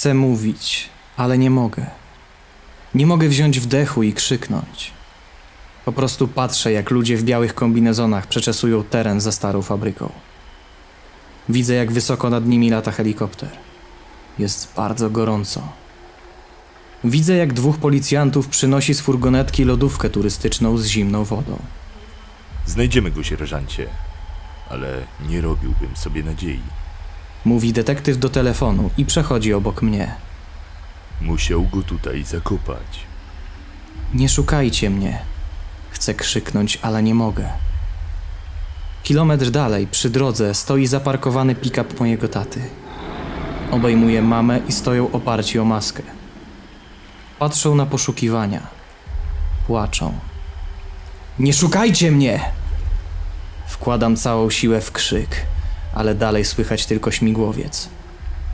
Chcę mówić, ale nie mogę. Nie mogę wziąć wdechu i krzyknąć. Po prostu patrzę, jak ludzie w białych kombinezonach przeczesują teren za starą fabryką. Widzę, jak wysoko nad nimi lata helikopter. Jest bardzo gorąco. Widzę, jak dwóch policjantów przynosi z furgonetki lodówkę turystyczną z zimną wodą. Znajdziemy go, sierżancie. Ale nie robiłbym sobie nadziei. Mówi detektyw do telefonu i przechodzi obok mnie. Musiał go tutaj zakopać. Nie szukajcie mnie. Chcę krzyknąć, ale nie mogę. Kilometr dalej, przy drodze, stoi zaparkowany pick-up mojego taty. Obejmuje mamę i stoją oparci o maskę. Patrzą na poszukiwania. Płaczą. Nie szukajcie mnie! Wkładam całą siłę w krzyk, ale dalej słychać tylko śmigłowiec.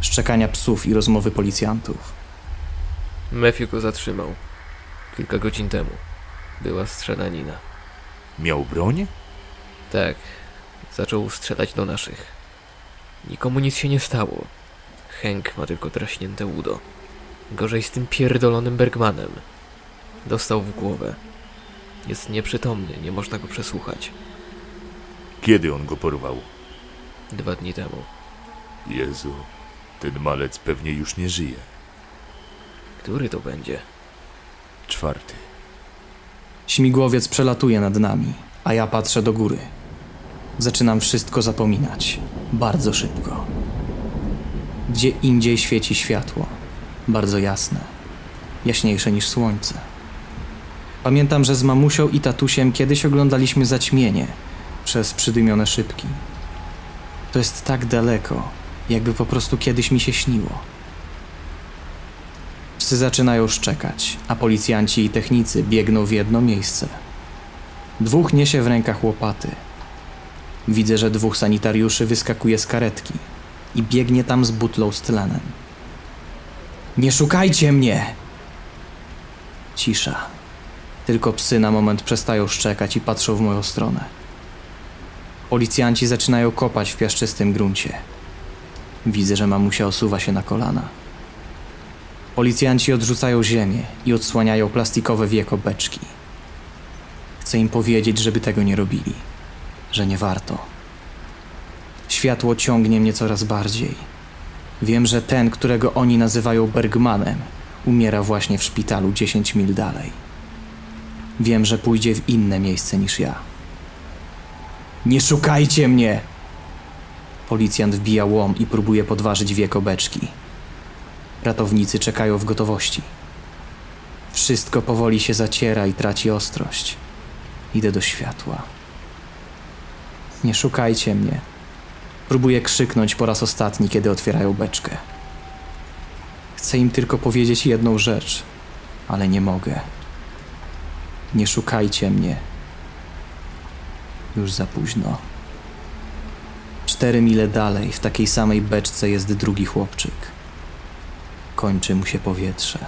Szczekania psów i rozmowy policjantów. Matthew go zatrzymał. Kilka godzin temu. Była strzelanina. Miał broń? Tak, zaczął strzelać do naszych. Nikomu nic się nie stało. Hank ma tylko draśnięte udo. Gorzej z tym pierdolonym Bergmanem. Dostał w głowę. Jest nieprzytomny, nie można go przesłuchać. Kiedy on go porwał? Dwa dni temu. Jezu, ten malec pewnie już nie żyje. Który to będzie? Czwarty. Śmigłowiec przelatuje nad nami, a ja patrzę do góry. Zaczynam wszystko zapominać. Bardzo szybko. Gdzie indziej świeci światło. Bardzo jasne. Jaśniejsze niż słońce. Pamiętam, że z mamusią i tatusiem kiedyś oglądaliśmy zaćmienie przez przydymione szybki. To jest tak daleko, jakby po prostu kiedyś mi się śniło. Psy zaczynają szczekać, a policjanci i technicy biegną w jedno miejsce. Dwóch niesie w rękach łopaty. Widzę, że dwóch sanitariuszy wyskakuje z karetki i biegnie tam z butlą z tlenem. Nie szukajcie mnie! Cisza. Tylko psy na moment przestają szczekać i patrzą w moją stronę. Policjanci zaczynają kopać w piaszczystym gruncie. Widzę, że mamusia osuwa się na kolana. Policjanci odrzucają ziemię i odsłaniają plastikowe wieko beczki. Chcę im powiedzieć, żeby tego nie robili, że nie warto. Światło ciągnie mnie coraz bardziej. Wiem, że ten, którego oni nazywają Bergmanem, umiera właśnie w szpitalu 10 mil dalej. Wiem, że pójdzie w inne miejsce niż ja. Nie szukajcie mnie! Policjant wbija łom i próbuje podważyć wieko beczki. Ratownicy czekają w gotowości. Wszystko powoli się zaciera i traci ostrość. Idę do światła. Nie szukajcie mnie. Próbuję krzyknąć po raz ostatni, kiedy otwierają beczkę. Chcę im tylko powiedzieć jedną rzecz, ale nie mogę. Nie szukajcie mnie. Już za późno. Cztery mile dalej, w takiej samej beczce jest drugi chłopczyk. Kończy mu się powietrze.